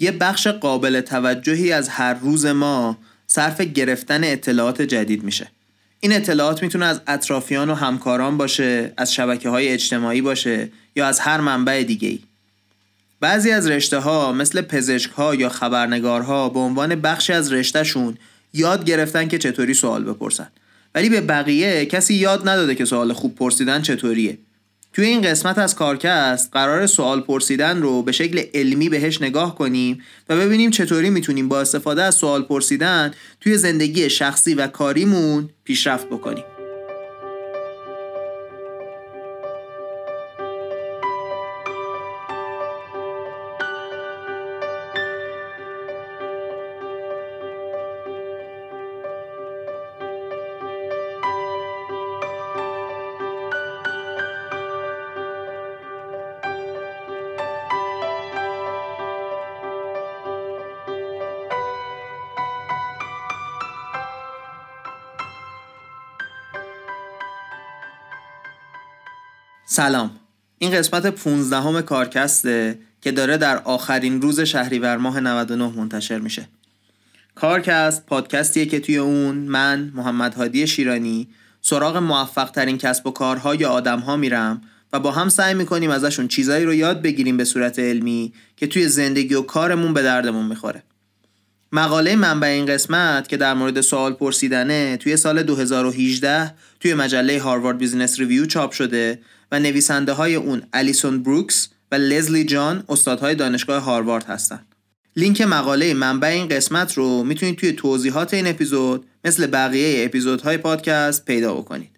یه بخش قابل توجهی از هر روز ما صرف گرفتن اطلاعات جدید میشه. این اطلاعات می‌تونه از اطرافیان و همکاران باشه از شبکه های اجتماعی باشه یا از هر منبع دیگه ای. بعضی از رشته ها مثل پزشک ها یا خبرنگارها به عنوان بخشی از رشتهشون یاد گرفتن که چطوری سوال بپرسن. ولی به بقیه کسی یاد نداده که سوال خوب پرسیدن چطوریه. توی این قسمت از کارکست قرار سوال پرسیدن رو به شکل علمی بهش نگاه کنیم و ببینیم چطوری می‌تونیم با استفاده از سوال پرسیدن توی زندگی شخصی و کاریمون پیشرفت بکنیم. سلام. این قسمت 15 همه کارکسته که داره در آخرین روز شهریور ماه 99 منتشر میشه. کارکست پادکستیه که توی اون من محمد هادی شیرانی سراغ موفق ترین کسب و کارها یا آدم ها میرم و با هم سعی می‌کنیم ازشون چیزایی رو یاد بگیریم به صورت علمی که توی زندگی و کارمون به دردمون می‌خوره. مقاله منبع این قسمت که در مورد سوال پرسیدنه توی سال 2018 توی مجله Harvard Business Review چاپ شده و نویسنده های اون الیسون بروکس و لزلی جان استادهای دانشگاه هاروارد هستن. لینک مقاله منبع این قسمت رو می‌تونید توی توضیحات این اپیزود مثل بقیه اپیزودهای پادکست پیدا بکنید.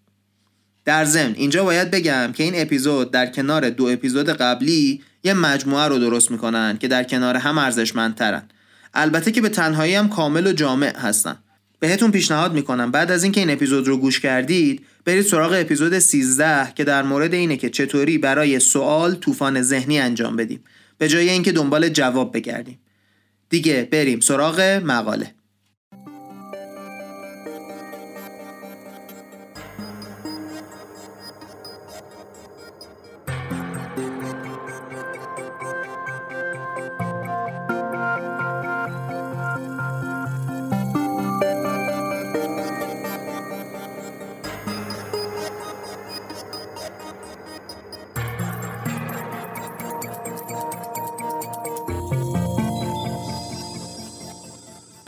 در ضمن اینجا باید بگم که این اپیزود در کنار دو اپیزود قبلی یه مجموعه رو درست می‌کنن که در کنار هم ارزشمندترن. البته که به تنهایی هم کامل و جامع هستن. بهتون پیشنهاد می‌کنم بعد از اینکه این اپیزود رو گوش کردید برید سراغ اپیزود 13 که در مورد اینه که چطوری برای سوال طوفان ذهنی انجام بدیم. به جای اینکه دنبال جواب بگردیم. دیگه بریم سراغ مقاله.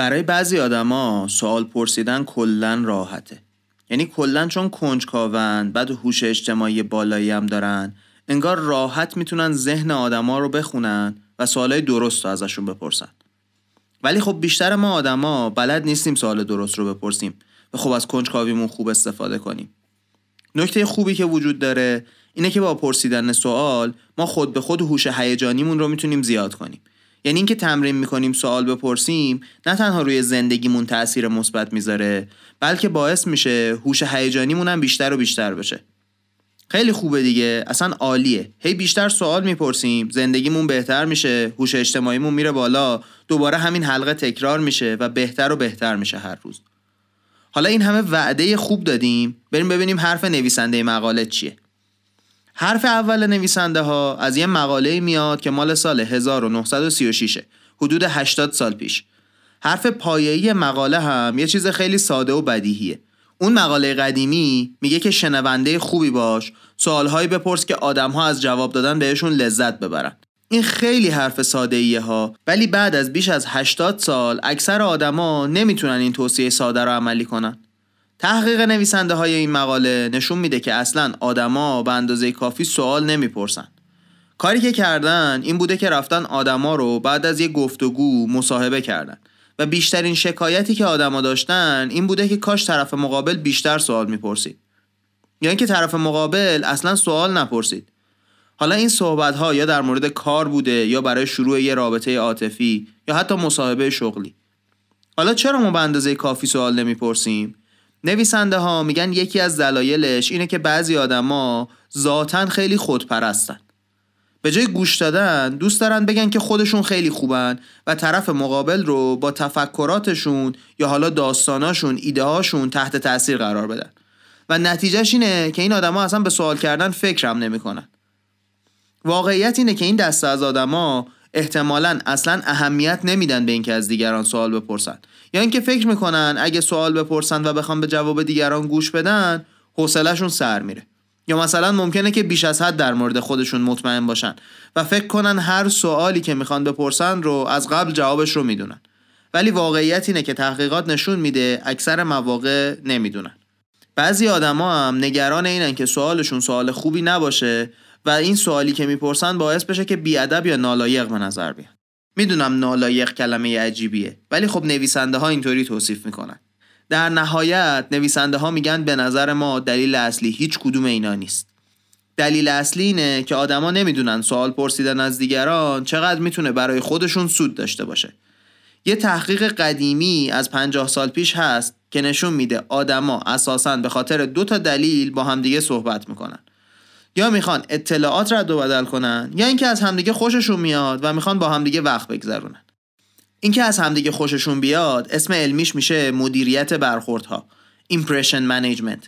برای بعضی آدما سوال پرسیدن کلا راحته. یعنی کلا چون کنجکاوند بعد هوش اجتماعی بالایی هم دارن انگار راحت می‌تونن ذهن آدما رو بخونن و سوالای درست رو ازشون بپرسن. ولی خب بیشتر ما آدما بلد نیستیم سوال درست رو بپرسیم و خب از کنجکاویمون خوب استفاده کنیم. نکته خوبی که وجود داره اینه که با پرسیدن سوال ما خود به خود هوش هیجانیمون رو می‌تونیم زیاد کنیم. یعنی اینکه تمرین می‌کنیم سوال بپرسیم نه تنها روی زندگیمون تاثیر مثبت می‌ذاره بلکه باعث میشه هوش هیجانیمون هم بیشتر و بیشتر بشه. خیلی خوبه دیگه اصلا عالیه. هی بیشتر سوال می‌پرسیم زندگیمون بهتر میشه هوش اجتماعیمون میره بالا دوباره همین حلقه تکرار میشه و بهتر و بهتر میشه هر روز. حالا این همه وعده خوب دادیم بریم ببینیم حرف نویسنده مقاله چیه. حرف اول نویسنده ها از یه مقاله میاد که مال سال 1936 حدود 80 سال پیش. حرف پایه‌ای مقاله هم یه چیز خیلی ساده و بدیهیه. اون مقاله قدیمی میگه که شنونده خوبی باش سوالهایی بپرس که آدمها از جواب دادن بهشون لذت ببرن. این خیلی حرف ساده ایه ها ولی بعد از بیش از 80 سال اکثر آدما نمی‌تونن این توصیه ساده رو عملی کنن. تحقیق نویسنده های این مقاله نشون میده که اصلا آدما به اندازه کافی سوال نمی‌پرسن. کاری که کردن این بوده که رفتن آدما رو بعد از یه گفتگو مصاحبه کردن و بیشترین شکایتی که آدما داشتن این بوده که کاش طرف مقابل بیشتر سوال می‌پرسید. یا اینکه طرف مقابل اصلا سوال نپرسید. حالا این صحبت ها یا در مورد کار بوده یا برای شروع یه رابطه عاطفی یا حتی مصاحبه شغلی. حالا چرا ما به اندازه کافی سوال نمی‌پرسیم؟ نویسنده ها میگن یکی از دلایلش اینه که بعضی آدما ذاتا خیلی خودپرستن. به جای گوش دادن دوست دارن بگن که خودشون خیلی خوبن و طرف مقابل رو با تفکراتشون یا حالا داستاناشون ایدههاشون تحت تاثیر قرار بدن. و نتیجهش اینه که این آدما اصلا به سوال کردن فکرم نمی‌کنن. واقعیت اینه که این دسته از آدما احتمالا اصلا اهمیت نمیدن به اینکه از دیگران سوال بپرسن. یا اینکه فکر می‌کنن اگه سوال بپرسن و بخوام به جواب دیگران گوش بدن حوصلهشون سر میره. یا مثلا ممکنه که بیش از حد در مورد خودشون مطمئن باشن و فکر کنن هر سوالی که می‌خوان بپرسن رو از قبل جوابش رو می‌دونن. ولی واقعیت اینه که تحقیقات نشون میده اکثر مواقع نمی‌دونن. بعضی آدما هم نگران اینن که سوالشون سوال خوبی نباشه و این سوالی که می‌پرسن باعث بشه که بیادب یا نالایق به نظر بیان. می‌دونم نالایق کلمه عجیبیه ولی خب نویسنده ها اینطوری توصیف می‌کنن. در نهایت نویسنده ها میگن به نظر ما دلیل اصلی هیچ کدوم اینا نیست. دلیل اصلی اینه که آدما نمی‌دونن سوال پرسیدن از دیگران چقدر می‌تونه برای خودشون سود داشته باشه. یه تحقیق قدیمی از 50 سال پیش هست که نشون میده آدما اساسا به خاطر دو تا دلیل با همدیگه صحبت می‌کنن. یا می‌خوان اطلاعات رد و بدل کنن یا اینکه از همدیگه خوششون میاد و می‌خوان با همدیگه وقت بگذرونن. اینکه از همدیگه خوششون بیاد اسم علمیش میشه مدیریت برخوردها Impression Management.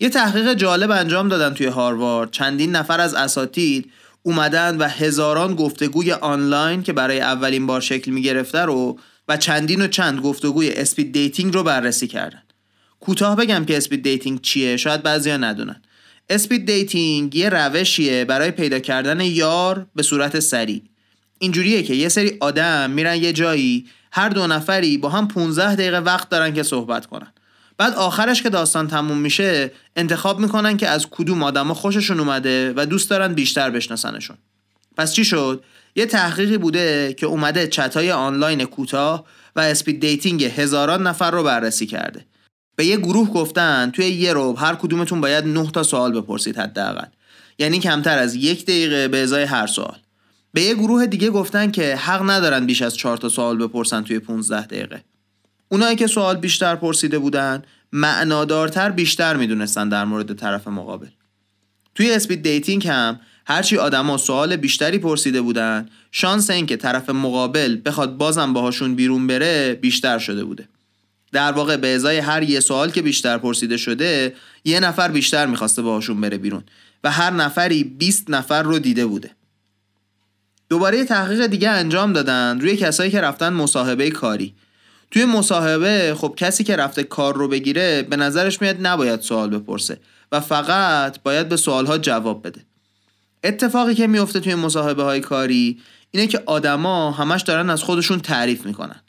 یه تحقیق جالب انجام دادن توی هاروارد. چندین نفر از اساتید اومدن و هزاران گفتگوی آنلاین که برای اولین بار شکل می‌گرفته رو و چندین و چند گفتگوی speed dating رو بررسی کردن. کوتاه بگم که speed dating چیه شاید بعضیا ندونن. speed dating یه روشیه برای پیدا کردن یار به صورت سریع اینجوریه که یه سری آدم میرن یه جایی هر دو نفری با هم 15 دقیقه وقت دارن که صحبت کنن. بعد آخرش که داستان تموم میشه انتخاب می‌کنن که از کدوم آدما خوششون اومده و دوست دارن بیشتر بشناسنشون. پس چی شد؟ یه تحقیقی بوده که اومده چتای آنلاین کوتاه و speed dating هزاران نفر رو بررسی کرده. به یه گروه گفتن توی یه ربع هر کدومتون باید 9 تا سوال بپرسید حداقل. یعنی کمتر از یک دقیقه به ازای هر سوال. به یه گروه دیگه گفتن که حق ندارن بیش از 4 تا سوال بپرسن توی 15 دقیقه. اونایی که سوال بیشتر پرسیده بودن معنادارتر بیشتر می‌دونستن در مورد طرف مقابل. توی speed dating هم هرچی آدما سوال بیشتری پرسیده بودن شانس اینکه طرف مقابل بخواد بازم باهاشون بیرون بره بیشتر شده بوده. در واقع به ازای هر یه سوال که بیشتر پرسیده شده یه نفر بیشتر می‌خواسته باهاشون بره بیرون و هر نفری 20 نفر رو دیده بوده. دوباره تحقیق دیگه انجام دادن روی کسایی که رفتن مصاحبه کاری. توی مصاحبه خب کسی که رفته کار رو بگیره به نظرش میاد نباید سوال بپرسه و فقط باید به سوالها جواب بده. اتفاقی که میفته توی مصاحبه های کاری اینه که آدما همش دارن از خودشون تعریف می‌کنن.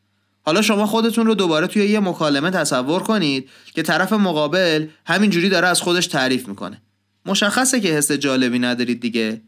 حالا شما خودتون رو دوباره توی یه مکالمه تصور کنید که طرف مقابل همینجوری داره از خودش تعریف می‌کنه. مشخصه که حس جالبی ندارید دیگه.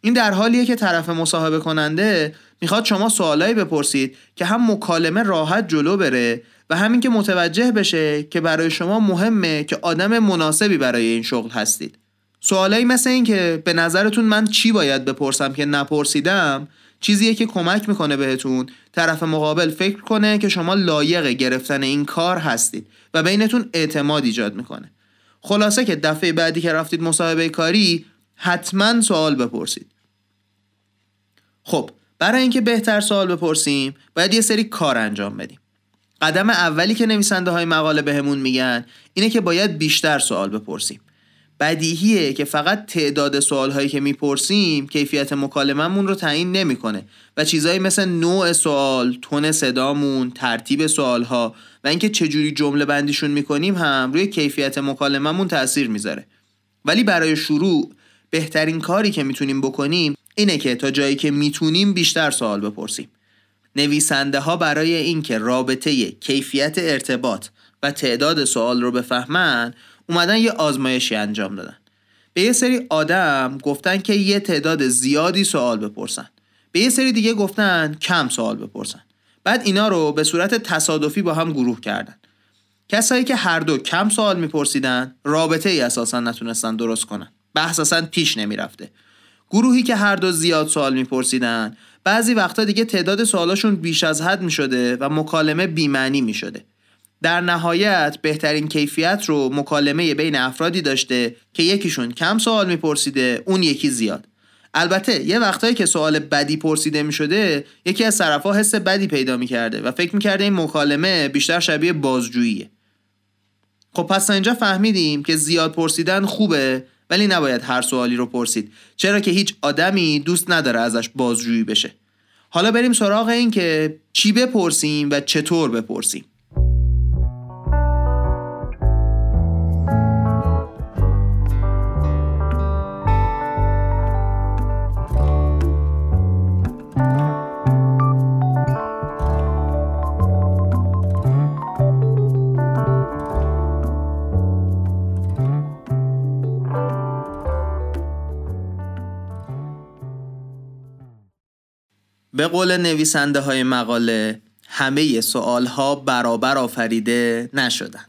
این در حالیه که طرف مصاحبه کننده می‌خواد شما سوالایی بپرسید که هم مکالمه راحت جلو بره و همین که متوجه بشه که برای شما مهمه که آدم مناسبی برای این شغل هستید. سوالایی مثل این که به نظرتون من چی باید بپرسم که نپرسیدم چیزیه که کمک می‌کنه بهتون. طرف مقابل فکر کنه که شما لایق گرفتن این کار هستید و بینتون اعتماد ایجاد می‌کنه. خلاصه که دفعه بعدی که رفتید مصاحبه کاری حتما سوال بپرسید. خب برای اینکه بهتر سوال بپرسیم باید یه سری کار انجام بدیم. قدم اولی که نویسنده های مقاله بهمون میگن اینه که باید بیشتر سوال بپرسیم. بدیهیه که فقط تعداد سوال هایی که می‌پرسیم کیفیت مکالممون رو تعیین نمی‌کنه و چیزهایی مثل نوع سوال، تون صدامون، ترتیب سوال ها و اینکه چجوری جمله بندیشون می‌کنیم هم روی کیفیت مکالممون تاثیر می‌ذاره. ولی برای شروع بهترین کاری که می‌تونیم بکنیم اینه که تا جایی که می‌تونیم بیشتر سوال بپرسیم. نویسنده ها برای اینکه رابطه کیفیت ارتباط و تعداد سوال رو بفهمن اومدن یه آزمایشی انجام دادن. به یه سری آدم گفتن که یه تعداد زیادی سوال بپرسن. به یه سری دیگه گفتن کم سوال بپرسن. بعد اینا رو به صورت تصادفی با هم گروه کردن. کسایی که هر دو کم سوال میپرسیدن رابطه ای اساسا نتونستن درست کنن. بحث اصلا پیش نمی‌رفته. گروهی که هر دو زیاد سوال میپرسیدن بعضی وقتا دیگه تعداد سوالاشون بیش از حد می‌شده و مکالمه بیمعنی می‌شده. در نهایت بهترین کیفیت رو مکالمه بین افرادی داشته که یکیشون کم سوال میپرسیده اون یکی زیاد. البته یه وقتایی که سوال بدی پرسیده می‌شده یکی از طرفا حس بدی پیدا می‌کرده و فکر می‌کرده این مکالمه بیشتر شبیه بازجوییه. خب پس اینجا فهمیدیم که زیاد پرسیدن خوبه ولی نباید هر سوالی رو پرسید. چرا که هیچ آدمی دوست نداره ازش بازجویی بشه. حالا بریم سراغ این که چی بپرسیم و چطور بپرسیم. به قول نویسنده های مقاله همه سوال ها برابر آفریده نشدن.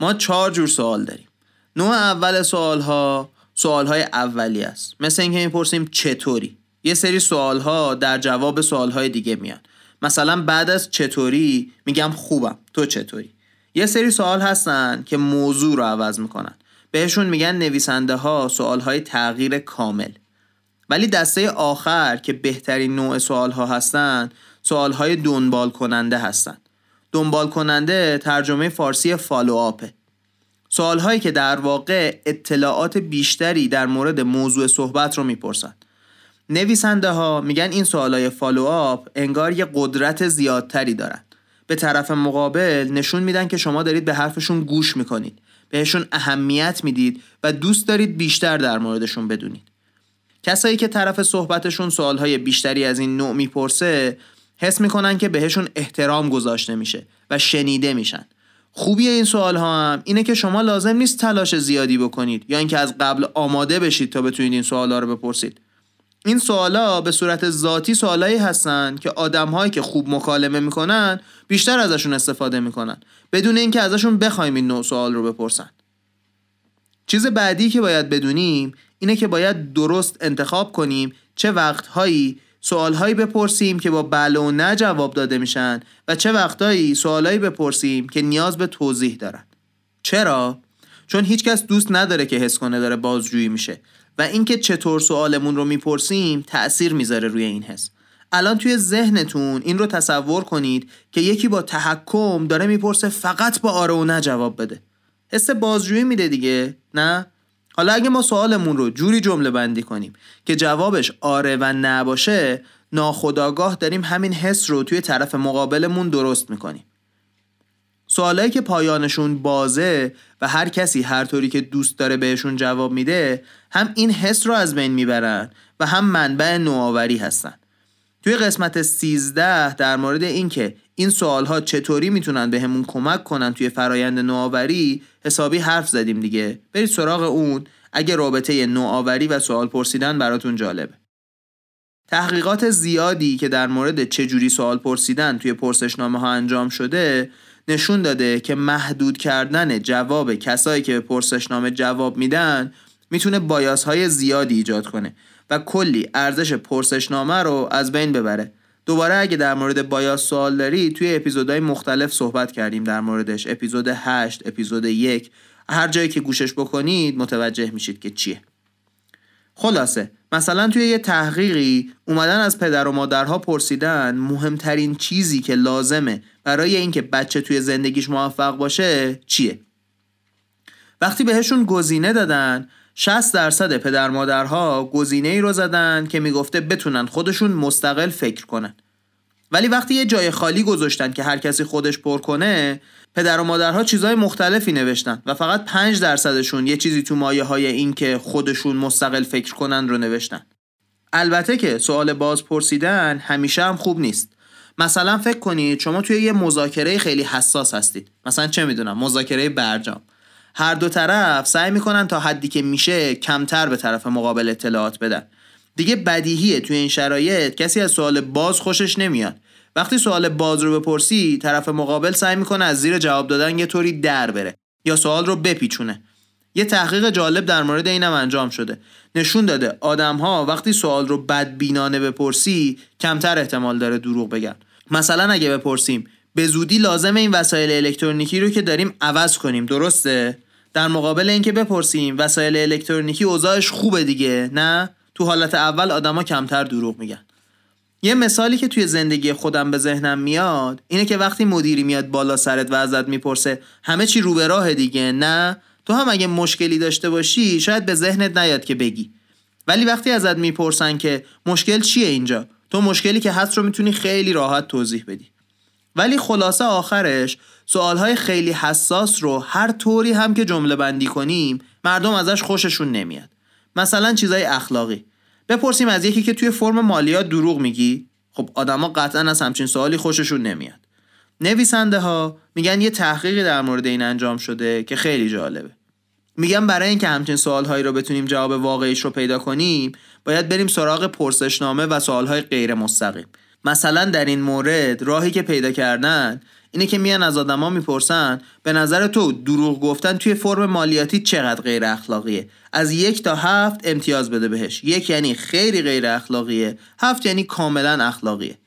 ما چهار جور سوال داریم. نوع اول سوال ها سوال های اولی است. مثل اینکه می‌پرسیم چطوری؟ یه سری سوال ها در جواب سوال های دیگه میان. مثلا بعد از چطوری میگم خوبم تو چطوری؟ یه سری سوال هستن که موضوع رو عوض می‌کنن. بهشون میگن نویسنده ها سوال های تغییر کامل. ولی دسته آخر که بهترین نوع سوال ها هستند سوال های دنبال کننده هستند دنبال کننده ترجمه فارسی follow-up ه سوال هایی که در واقع اطلاعات بیشتری در مورد موضوع صحبت رو می‌پرسن. نویسنده ها میگن این سوال های follow-up انگار یه قدرت زیادتری دارن. به طرف مقابل نشون میدن که شما دارید به حرفشون گوش می‌کنید. بهشون اهمیت می‌دید و دوست دارید بیشتر در موردشون بدونید. کسایی که طرف صحبتشون سوالهای بیشتری از این نوع می‌پرسه حس می‌کنن که بهشون احترام گذاشته میشه و شنیده میشن. خوبی این سوال ها هم اینه که شما لازم نیست تلاش زیادی بکنید یا اینکه از قبل آماده بشید تا بتونید این سوال ها رو بپرسید. این ها به صورت ذاتی سوالایی هستن که آدمهایی که خوب مکالمه می‌کنن بیشتر ازشون استفاده می‌کنن بدون اینکه ازشون بخوایم این نوع سوال رو بپرسن. چیز بعدی که باید بدونیم اینه که باید درست انتخاب کنیم چه وقتهایی سوالهایی بپرسیم که با بله و نه جواب داده میشن و چه وقتهایی سوالهایی بپرسیم که نیاز به توضیح دارن. چرا؟ چون هیچکس دوست نداره که حس کنه داره بازجویی میشه و اینکه چطور سوالمون رو می‌پرسیم تأثیر می‌ذاره روی این حس. الان توی ذهنتون این رو تصور کنید که یکی با تحکم داره می‌پرسه فقط با آره و نه جواب بده. حس بازجویی میده دیگه نه؟ حالا اگه ما سوالمون رو جوری جمله بندی کنیم که جوابش آره و نه باشه ناخداگاه داریم همین حس رو توی طرف مقابلمون درست می‌کنیم. سوالایی که پایانشون بازه و هر کسی هر طوری که دوست داره بهشون جواب میده هم این حس رو از بین می‌برن و هم منبع نوآوری هستن. توی قسمت 13 در مورد اینکه این سوال ها چطوری می‌تونن به همون کمک کنن توی فرایند نوآوری حسابی حرف زدیم دیگه. برید سراغ اون. اگه رابطه نوآوری و سوال پرسیدن براتون جالبه. تحقیقات زیادی که در مورد چجوری سوال پرسیدن توی پرسشنامه ها انجام شده نشون داده که محدود کردن جواب کسایی که به پرسشنامه جواب میدن می‌تونه بایاس های زیادی ایجاد کنه و کلی ارزش پرسشنامه رو از بین ببره. دوباره اگه در مورد بایاس سوال داری توی اپیزودهای مختلف صحبت کردیم در موردش. اپیزود 8 اپیزود 1 هر جایی که گوشش بکنید متوجه میشید که چیه. خلاصه مثلا توی یه تحقیقی اومدن از پدر و مادرها پرسیدن مهمترین چیزی که لازمه برای اینکه بچه توی زندگیش موفق باشه چیه. وقتی بهشون گزینه دادن 60 درصد پدر مادرها گزینه ای رو زدن که می‌گفته بتونن خودشون مستقل فکر کنن. ولی وقتی یه جای خالی گذاشتن که هر کسی خودش پر کنه پدر و مادرها چیزهای مختلفی نوشتن و فقط 5 درصدشون یه چیزی تو مایه های این که خودشون مستقل فکر کنن رو نوشتن. البته که سوال باز پرسیدن همیشه هم خوب نیست. مثلا فکر کنید شما توی یه مذاکره خیلی حساس هستید. مثلا چه می‌دونم مذاکره برجام. هر دو طرف سعی می‌کنن تا حدی که میشه کمتر به طرف مقابل اطلاعات بدن. دیگه بدیهیه توی این شرایط. کسی از سوال باز خوشش نمیاد. وقتی سوال باز رو بپرسی طرف مقابل سعی می‌کنه از زیر جواب دادن یه طوری در بره یا سوال رو بپیچونه. یه تحقیق جالب در مورد اینم انجام شده. نشون داده آدم ها وقتی سوال رو بدبینانه بپرسی کمتر احتمال داره دروغ بگن. مثلا اگه بپرسیم به زودی لازم این وسایل الکترونیکی رو که داریم عوض کنیم درسته؟ در مقابل اینکه بپرسیم وسایل الکترونیکی اوضاعش خوبه دیگه نه؟ تو حالت اول آدما کمتر دروغ میگن. یه مثالی که توی زندگی خودم به ذهنم میاد اینه که وقتی مدیری میاد بالا سرت و ازت می‌پرسه همه چی رو به راه دیگه نه؟ تو هم اگه مشکلی داشته باشی شاید به ذهنت نیاد که بگی. ولی وقتی ازت می‌پرسن که مشکل چیه اینجا؟ تو مشکلی که هست رو می‌تونی خیلی راحت توضیح بدی. ولی خلاصه آخرش سوالهای خیلی حساس رو هر طوری هم که جمله بندی کنیم مردم ازش خوششون نمیاد. مثلا چیزای اخلاقی. بپرسیم از یکی که توی فرم مالیات دروغ میگی؟ خب آدما قطعا از همچین سوالی خوششون نمیاد. نویسنده ها میگن یه تحقیقی در مورد این انجام شده که خیلی جالبه. میگن برای اینکه همچین سوالهایی رو بتونیم جواب واقعیش رو پیدا کنیم باید بریم سراغ پرسشنامه و سوالهای غیر مستقیم مثلا در این مورد راهی که پیدا کردن اینه که میان از آدما می‌پرسن به نظر تو دروغ گفتن توی فرم مالیاتی چقدر غیر اخلاقیه؟ از یک تا هفت امتیاز بده بهش. یک یعنی خیلی غیر اخلاقیه هفت یعنی کاملا اخلاقیه.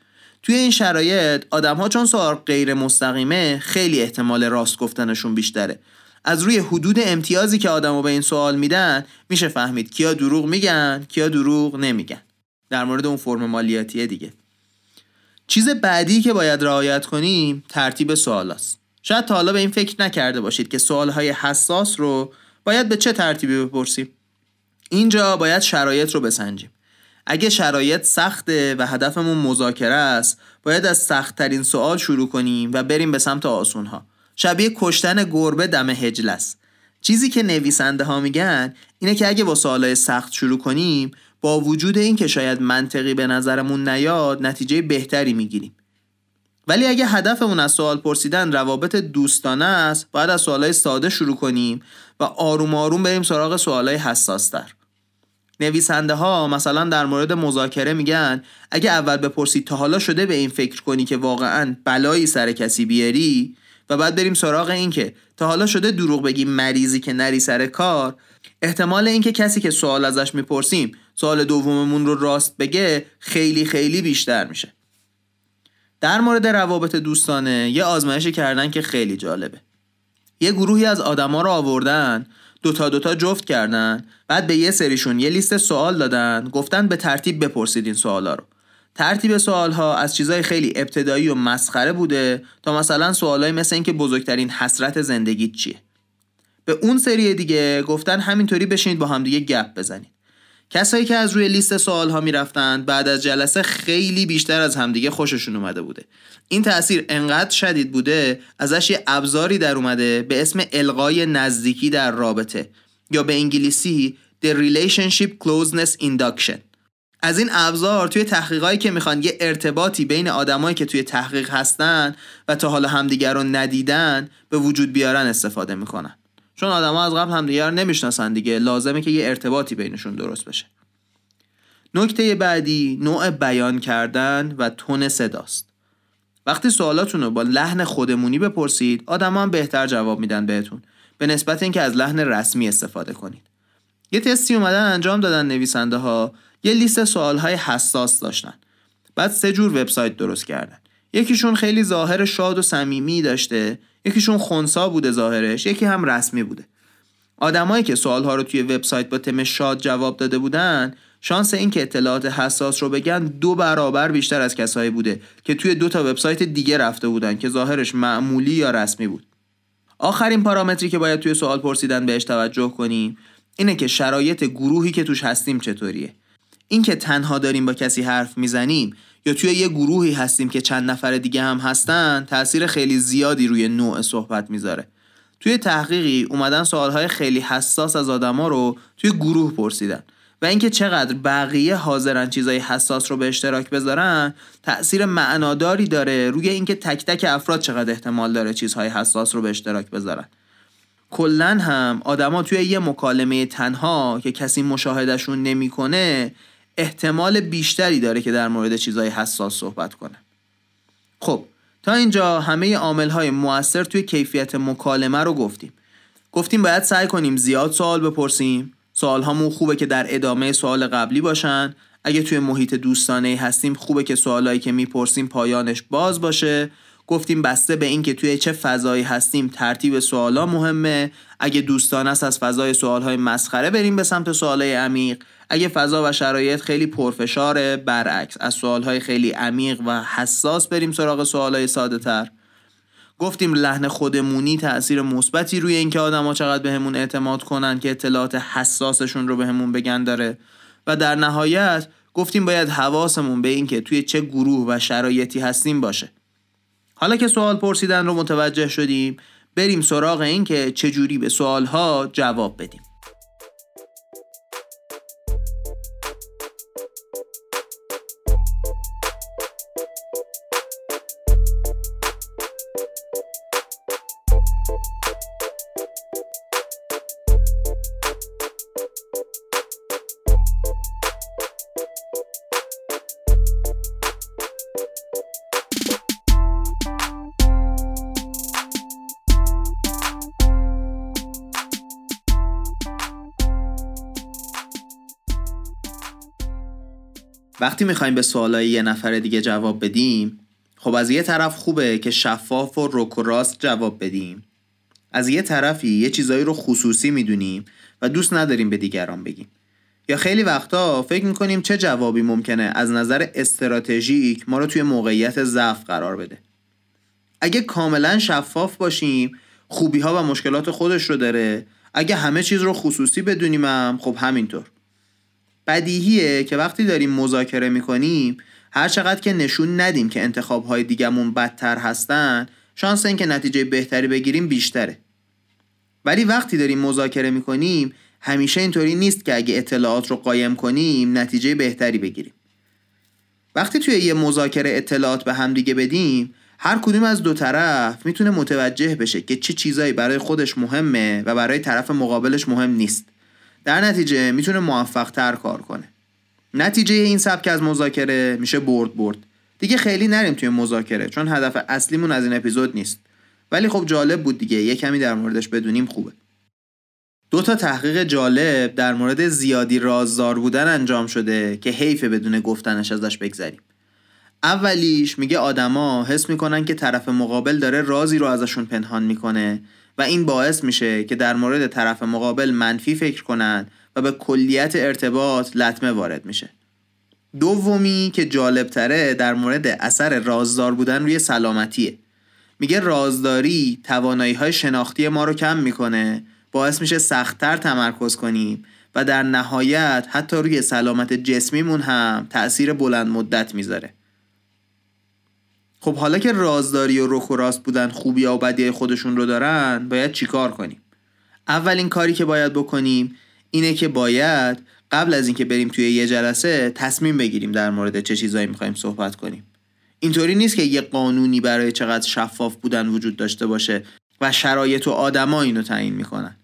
توی این شرایط آدم ها چون سوال غیر مستقیمه خیلی احتمال راست گفتنشون بیشتره. از روی حدود امتیازی که آدما به این سوال میدن میشه فهمید کیا دروغ میگن کیا دروغ نمیگن. در مورد اون فرم مالیاتیه دیگه. چیز بعدی که باید رعایت کنیم ترتیب سوال است. شاید تا حالا به این فکر نکرده باشید که سوالهای حساس رو باید به چه ترتیبی بپرسیم. اینجا باید شرایط رو بسنجیم. اگه شرایط سخته و هدفمون مذاکره است باید از سختترین سوال شروع کنیم و بریم به سمت آسونها. شبیه کشتن گربه دم هجلس. چیزی که نویسنده ها میگن اینه که اگه با سوالای سخت شروع کنیم با وجود این که شاید منطقی به نظرمون نیاد نتیجه بهتری می‌گیریم. ولی اگه هدفمون از سوال پرسیدن روابط دوستانه است باید از سوالای ساده شروع کنیم و آروم آروم بریم سراغ سوالای حساستر. نویسنده ها مثلا در مورد مذاکره میگن اگه اول بپرسید تا حالا شده به این فکر کنی که واقعا بلایی سر کسی بیاری؟ و بعد بریم سراغ این که تا حالا شده دروغ بگی مریضی که نری سر کار احتمال اینکه کسی که سوال ازش می‌پرسیم سوال دوممون رو راست بگه خیلی خیلی بیشتر میشه. در مورد روابط دوستانه یه آزمایشی کردن که خیلی جالبه. یه گروهی از آدما رو آوردن دوتا دوتا جفت کردن بعد به یه سریشون یه لیست سوال دادن گفتن به ترتیب بپرسید این سوالا رو. ترتیب سوال ها از چیزای خیلی ابتدایی و مسخره بوده تا مثلا سوالای مثل اینکه بزرگترین حسرت زندگیت چیه. به اون سری دیگه گفتن همینطوری بشینید با همدیگه گپ بزنید. کسایی که از روی لیست سوال ها می‌رفتن بعد از جلسه خیلی بیشتر از همدیگه خوششون اومده بوده. این تاثیر انقدر شدید بوده ازش یه ابزاری در اومده به اسم القای نزدیکی در رابطه یا به انگلیسی The Relationship Closeness Induction. از این ابزار توی تحقیقایی که می‌خوان یه ارتباطی بین آدمایی که توی تحقیق هستن و تا حالا همدیگر رو ندیدن به وجود بیارن استفاده می‌کنن. چون آدما از قبل همدیگر رو نمی‌شناسن دیگه. لازمه که یه ارتباطی بینشون درست بشه. نکته بعدی نوع بیان کردن و تون صداست. وقتی سوالاتون رو با لحن خودمونی بپرسید آدما هم بهتر جواب میدن بهتون. به نسبت اینکه از لحن رسمی استفاده کنید. یه تستی اومدن انجام دادن نویسنده ها یه لیست سوال های حساس داشتن. بعد سه جور وبسایت درست کردن. یکیشون خیلی ظاهر شاد و صمیمی داشته یکیشون خونسا بوده ظاهرش یکی هم رسمی بوده. آدمایی که سوالها رو توی وبسایت با تم شاد جواب داده بودن شانس اینکه اطلاعات حساس رو بگن دو برابر بیشتر از کسایی بوده که توی دو تا وبسایت دیگه رفته بودن که ظاهرش معمولی یا رسمی بود. آخرین پارامتری که باید توی سوال پرسیدن بهش توجه کنیم اینه که شرایط گروهی که توش هستیم چطوریه. اینکه تنها داریم با کسی حرف می‌زنیم یا توی یه گروهی هستیم که چند نفر دیگه هم هستن تاثیر خیلی زیادی روی نوع صحبت می‌ذاره. توی تحقیقی اومدن سوالهای خیلی حساس از آدما رو توی گروه پرسیدن و اینکه چقدر بقیه حاضرن چیزای حساس رو به اشتراک بذارن تاثیر معناداری داره روی اینکه تک تک افراد چقدر احتمال داره چیزهای حساس رو به اشتراک بذارن. کلا هم آدما توی یه مکالمه تنها که کسی مشاهدهشون نمی‌کنه احتمال بیشتری داره که در مورد چیزهای حساس صحبت کنه. خب تا اینجا همه عامل های موثر توی کیفیت مکالمه رو گفتیم. گفتیم باید سعی کنیم زیاد سوال بپرسیم. سوال همون خوبه که در ادامه سوال قبلی باشن. اگه توی محیط دوستانه هستیم خوبه که سوالایی که می‌پرسیم پایانش باز باشه. گفتیم بسته به اینکه توی چه فضایی هستیم ترتیب سوالا مهمه. اگه دوستان است از فضای سوالهای مسخره بریم به سمت سوالای عمیق. اگه فضا و شرایط خیلی پرفشاره برعکس از سوالهای خیلی عمیق و حساس بریم سراغ سوالهای ساده تر گفتیم لحن خودمونی تاثیر مثبتی روی اینکه آدما چقدر بهمون اعتماد کنن که اطلاعات حساسشون رو بهمون بگن داره. و در نهایت گفتیم باید حواسمون به این که توی چه گروه و شرایطی هستیم باشه. حالا که سوال پرسیدن رو متوجه شدیم بریم سراغ این که چجوری به سوالها جواب بدیم. وقتی می‌خوایم به سوالای یه نفر دیگه جواب بدیم خب از یه طرف خوبه که شفاف و رک و راست جواب بدیم. از یه طرفی یه چیزایی رو خصوصی می‌دونیم و دوست نداریم به دیگران بگیم. یا خیلی وقتا فکر می‌کنیم چه جوابی ممکنه از نظر استراتژیک ما رو توی موقعیت ضعف قرار بده. اگه کاملا شفاف باشیم خوبی ها و مشکلات خودش رو داره. اگه همه چیز رو خصوصی بدونیم هم خب همینطور. بدیهیه که وقتی داریم مذاکره می‌کنیم هر چقدر که نشون ندیم که انتخاب های دیگمون بدتر هستن شانس اینکه نتیجه بهتری بگیریم بیشتره. ولی وقتی داریم مذاکره می‌کنیم همیشه اینطوری نیست که اگه اطلاعات رو قایم کنیم نتیجه بهتری بگیریم. وقتی توی یه مذاکره اطلاعات به هم دیگه بدیم هر کدوم از دو طرف می‌تونه متوجه بشه که چه چیزایی برای خودش مهمه و برای طرف مقابلش مهم نیست. در نتیجه می‌تونه موفق تر کار کنه. نتیجه این سبک از مذاکره میشه برد برد. دیگه خیلی نریم توی مذاکره چون هدف اصلیمون از این اپیزود نیست. ولی خب جالب بود دیگه یه کمی در موردش بدونیم خوبه. دو تا تحقیق جالب در مورد زیادی رازدار بودن انجام شده که حیف بدون گفتنش ازش بگذریم. اولیش میگه آدما حس می‌کنن که طرف مقابل داره رازی رو ازشون پنهان می‌کنه و این باعث میشه که در مورد طرف مقابل منفی فکر کنند و به کلیت ارتباط لطمه وارد میشه. دومی که جالبتره در مورد اثر رازدار بودن روی سلامتیه. میگه رازداری توانایی های شناختی ما رو کم می‌کنه باعث میشه سختتر تمرکز کنیم و در نهایت حتی روی سلامت جسمیمون هم تأثیر بلند مدت می‌ذاره. خب حالا که رازداری و رخ و راست بودن خوبی و بدی خودشون رو دارن باید چیکار کنیم؟ اولین کاری که باید بکنیم اینه که باید قبل از اینکه بریم توی یه جلسه تصمیم بگیریم در مورد چه چیزایی می‌خوایم صحبت کنیم. اینطوری نیست که یه قانونی برای چقدر شفاف بودن وجود داشته باشه و شرایط و آدما اینو تعیین می‌کنن.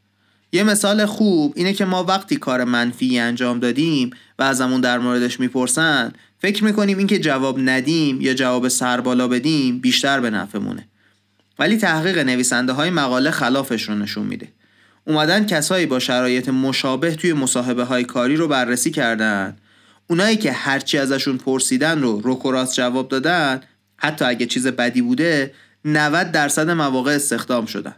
یه مثال خوب اینه که ما وقتی کار منفی انجام دادیم و ازمون در موردش می‌پرسن فکر می‌کنیم اینکه جواب ندیم یا جواب سربالا بدیم بیشتر به نفعمونه. ولی تحقیق نویسنده های مقاله خلافش رو نشون میده. اومدن کسایی با شرایط مشابه توی مصاحبه های کاری رو بررسی کردن. اونایی که هرچی ازشون پرسیدن رو روکوراس جواب دادن حتی اگه چیز بدی بوده 90 درصد مواقع استخدام شدن.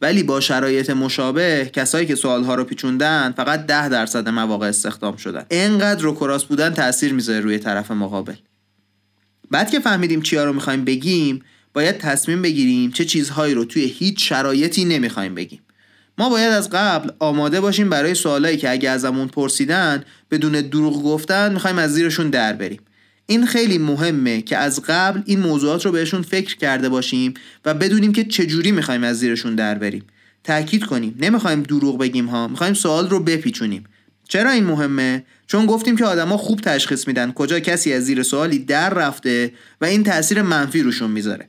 ولی با شرایط مشابه کسایی که سوالها رو پیچوندن فقط ده درصد مواقع استخدام شدن. اینقدر روکراس بودن تاثیر می‌ذاره روی طرف مقابل. بعد که فهمیدیم چیا رو می‌خوایم بگیم باید تصمیم بگیریم چه چیزهایی رو توی هیچ شرایطی نمی‌خوایم بگیم. ما باید از قبل آماده باشیم برای سوالایی که اگه ازمون پرسیدن بدون دروغ گفتن می‌خوایم از زیرشون در بریم. این خیلی مهمه که از قبل این موضوعات رو بهشون فکر کرده باشیم و بدونیم که چجوری می‌خوایم از زیرشون در بریم. تاکید کنیم. نمی‌خوایم دروغ بگیم ها. می‌خوایم سوال رو بپیچونیم. چرا این مهمه؟ چون گفتیم که آدما خوب تشخیص میدن کجا کسی از زیر سوالی در رفته و این تاثیر منفی روشون می‌ذاره.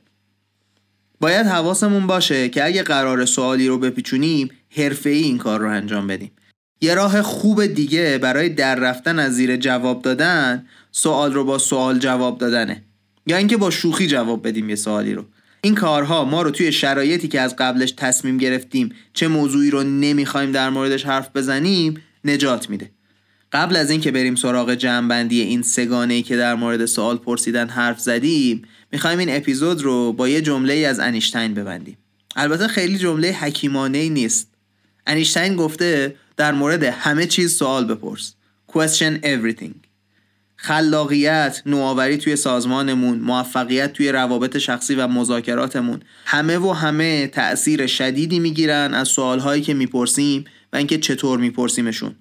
باید حواسمون باشه که اگه قرار سوالی رو بپیچونیم حرفه‌ای این کار رو انجام بدیم. یه راه خوب دیگه برای در رفتن از زیر جواب دادن سوال رو با سوال جواب دادنه. یا اینکه با شوخی جواب بدیم یه سوالی رو. این کارها ما رو توی شرایطی که از قبلش تصمیم گرفتیم چه موضوعی رو نمی‌خوایم در موردش حرف بزنیم نجات میده. قبل از اینکه بریم سراغ جمعبندی این سگانه که در مورد سوال پرسیدن حرف زدیم می‌خوایم این اپیزود رو با یه جمله از انیشتین ببندیم. البته خیلی جمله حکیمانه ای نیست. انیشتین گفته در مورد همه چیز سوال بپرس. Question everything. خلاقیت نوآوری توی سازمانمون موفقیت توی روابط شخصی و مذاکراتمون همه و همه تأثیر شدیدی می‌گیرن از سوالهایی که می‌پرسیم و اینکه چطور میپرسیمشون.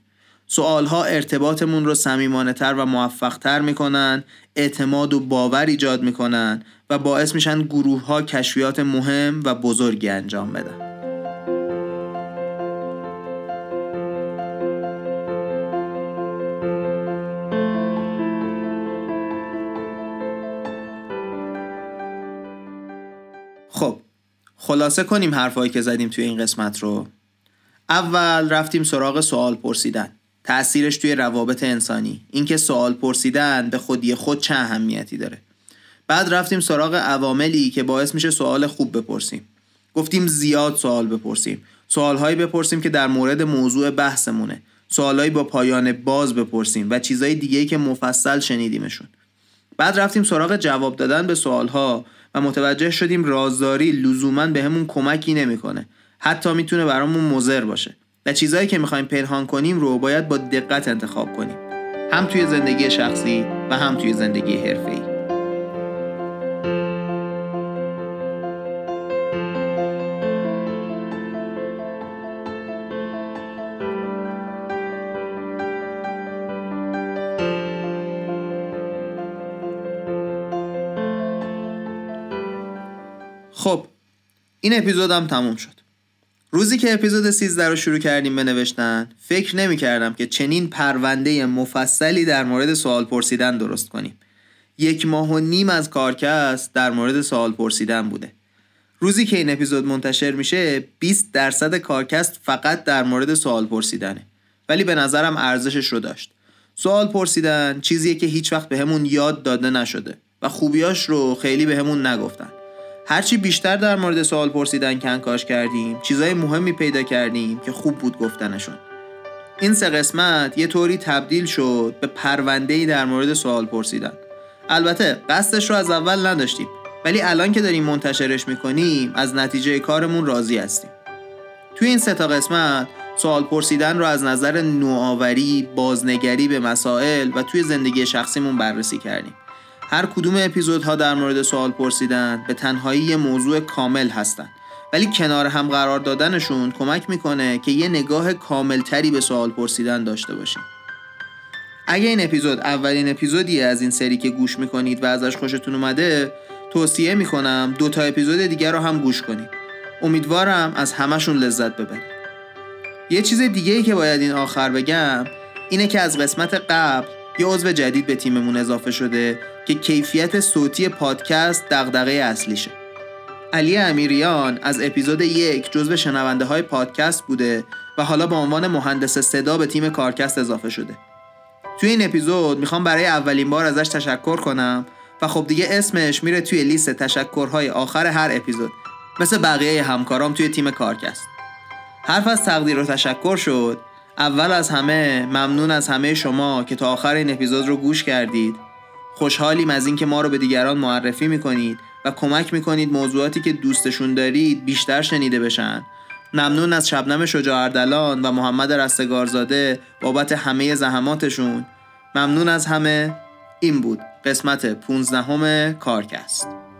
سوالها ارتباطمون رو سمیمانه تر و موفق تر می‌کنن اعتماد و باور ایجاد می‌کنن و باعث میشن گروه ها کشفیات مهم و بزرگی انجام بدن. خلاصه کنیم حرفایی که زدیم توی این قسمت رو. اول رفتیم سراغ سوال پرسیدن. تأثیرش توی روابط انسانی. اینکه سوال پرسیدن به خودی خود چه اهمیتی داره. بعد رفتیم سراغ عواملی که باعث میشه سوال خوب بپرسیم. گفتیم زیاد سوال بپرسیم. سوالهایی بپرسیم که در مورد موضوع بحثمونه. سوالهایی با پایان باز بپرسیم و چیزهای دیگه که مفصل شنیدیمشون. بعد رفتیم سراغ جواب دادن به سوالها. و متوجه شدیم رازداری لزوما بهمون کمکی نمی‌کنه. حتی می‌تونه برامون مضر باشه. و چیزهایی که می‌خوایم پنهان کنیم رو باید با دقت انتخاب کنیم. هم توی زندگی شخصی و هم توی زندگی حرفه‌ای. این اپیزودم تموم شد. روزی که اپیزود 13 رو شروع کردیم به نوشتن فکر نمی کردم که چنین پرونده مفصلی در مورد سوال پرسیدن درست کنیم. یک ماه و نیم از کارکست در مورد سوال پرسیدن بوده. روزی که این اپیزود منتشر میشه 20 درصد کارکست فقط در مورد سوال پرسیدنه. ولی به نظرم ارزشش رو داشت. سوال پرسیدن چیزیه که هیچ وقت بهمون یاد داده نشده و خوبیاش رو خیلی بهمون نگفتن. هرچی بیشتر در مورد سوال پرسیدن کنکاش کردیم چیزای مهمی پیدا کردیم که خوب بود گفتنشون. این سه قسمت یه طوری تبدیل شد به پرونده در مورد سوال پرسیدن. البته قصدش رو از اول نداشتیم ولی الان که داریم منتشرش می‌کنیم از نتیجه کارمون راضی هستیم. توی این سه تا قسمت سوال پرسیدن رو از نظر نوآوری، بازنگری به مسائل و توی زندگی شخصیمون بررسی کردیم. هر کدوم اپیزودها در مورد سوال پرسیدن به تنهایی یه موضوع کامل هستن. ولی کنار هم قرار دادنشون کمک می‌کنه که یه نگاه کاملتری به سوال پرسیدن داشته باشیم. اگه این اپیزود اولین اپیزودی از این سری که گوش می‌کنید و ازش خوشتون اومده توصیه می‌کنم دو تا اپیزود دیگر رو هم گوش کنید. امیدوارم از همشون لذت ببرید. یه چیز دیگه ای که باید این آخر بگم اینه که از قسمت قبل یه عضو جدید به تیممون اضافه شده که کیفیت صوتی پادکست دغدغه اصلیشه. علی امیریان از اپیزود یک جزو شنونده های پادکست بوده و حالا به عنوان مهندس صدا به تیم کارکست اضافه شده. توی این اپیزود می‌خوام برای اولین بار ازش تشکر کنم و خب دیگه اسمش میره توی لیست تشکرهای آخر هر اپیزود مثل بقیه همکارام توی تیم کارکست. حرف از تقدیر و تشکر شد. اول از همه ممنون از همه شما که تا آخر این اپیزود رو گوش کردید. خوشحالیم از اینکه ما رو به دیگران معرفی می‌کنید و کمک می‌کنید موضوعاتی که دوستشون دارید بیشتر شنیده بشن. ممنون از شبنم شجاع اردلان و محمد رستگارزاده بابت همه زحماتشون. ممنون از همه. این بود قسمت 15 کارکست.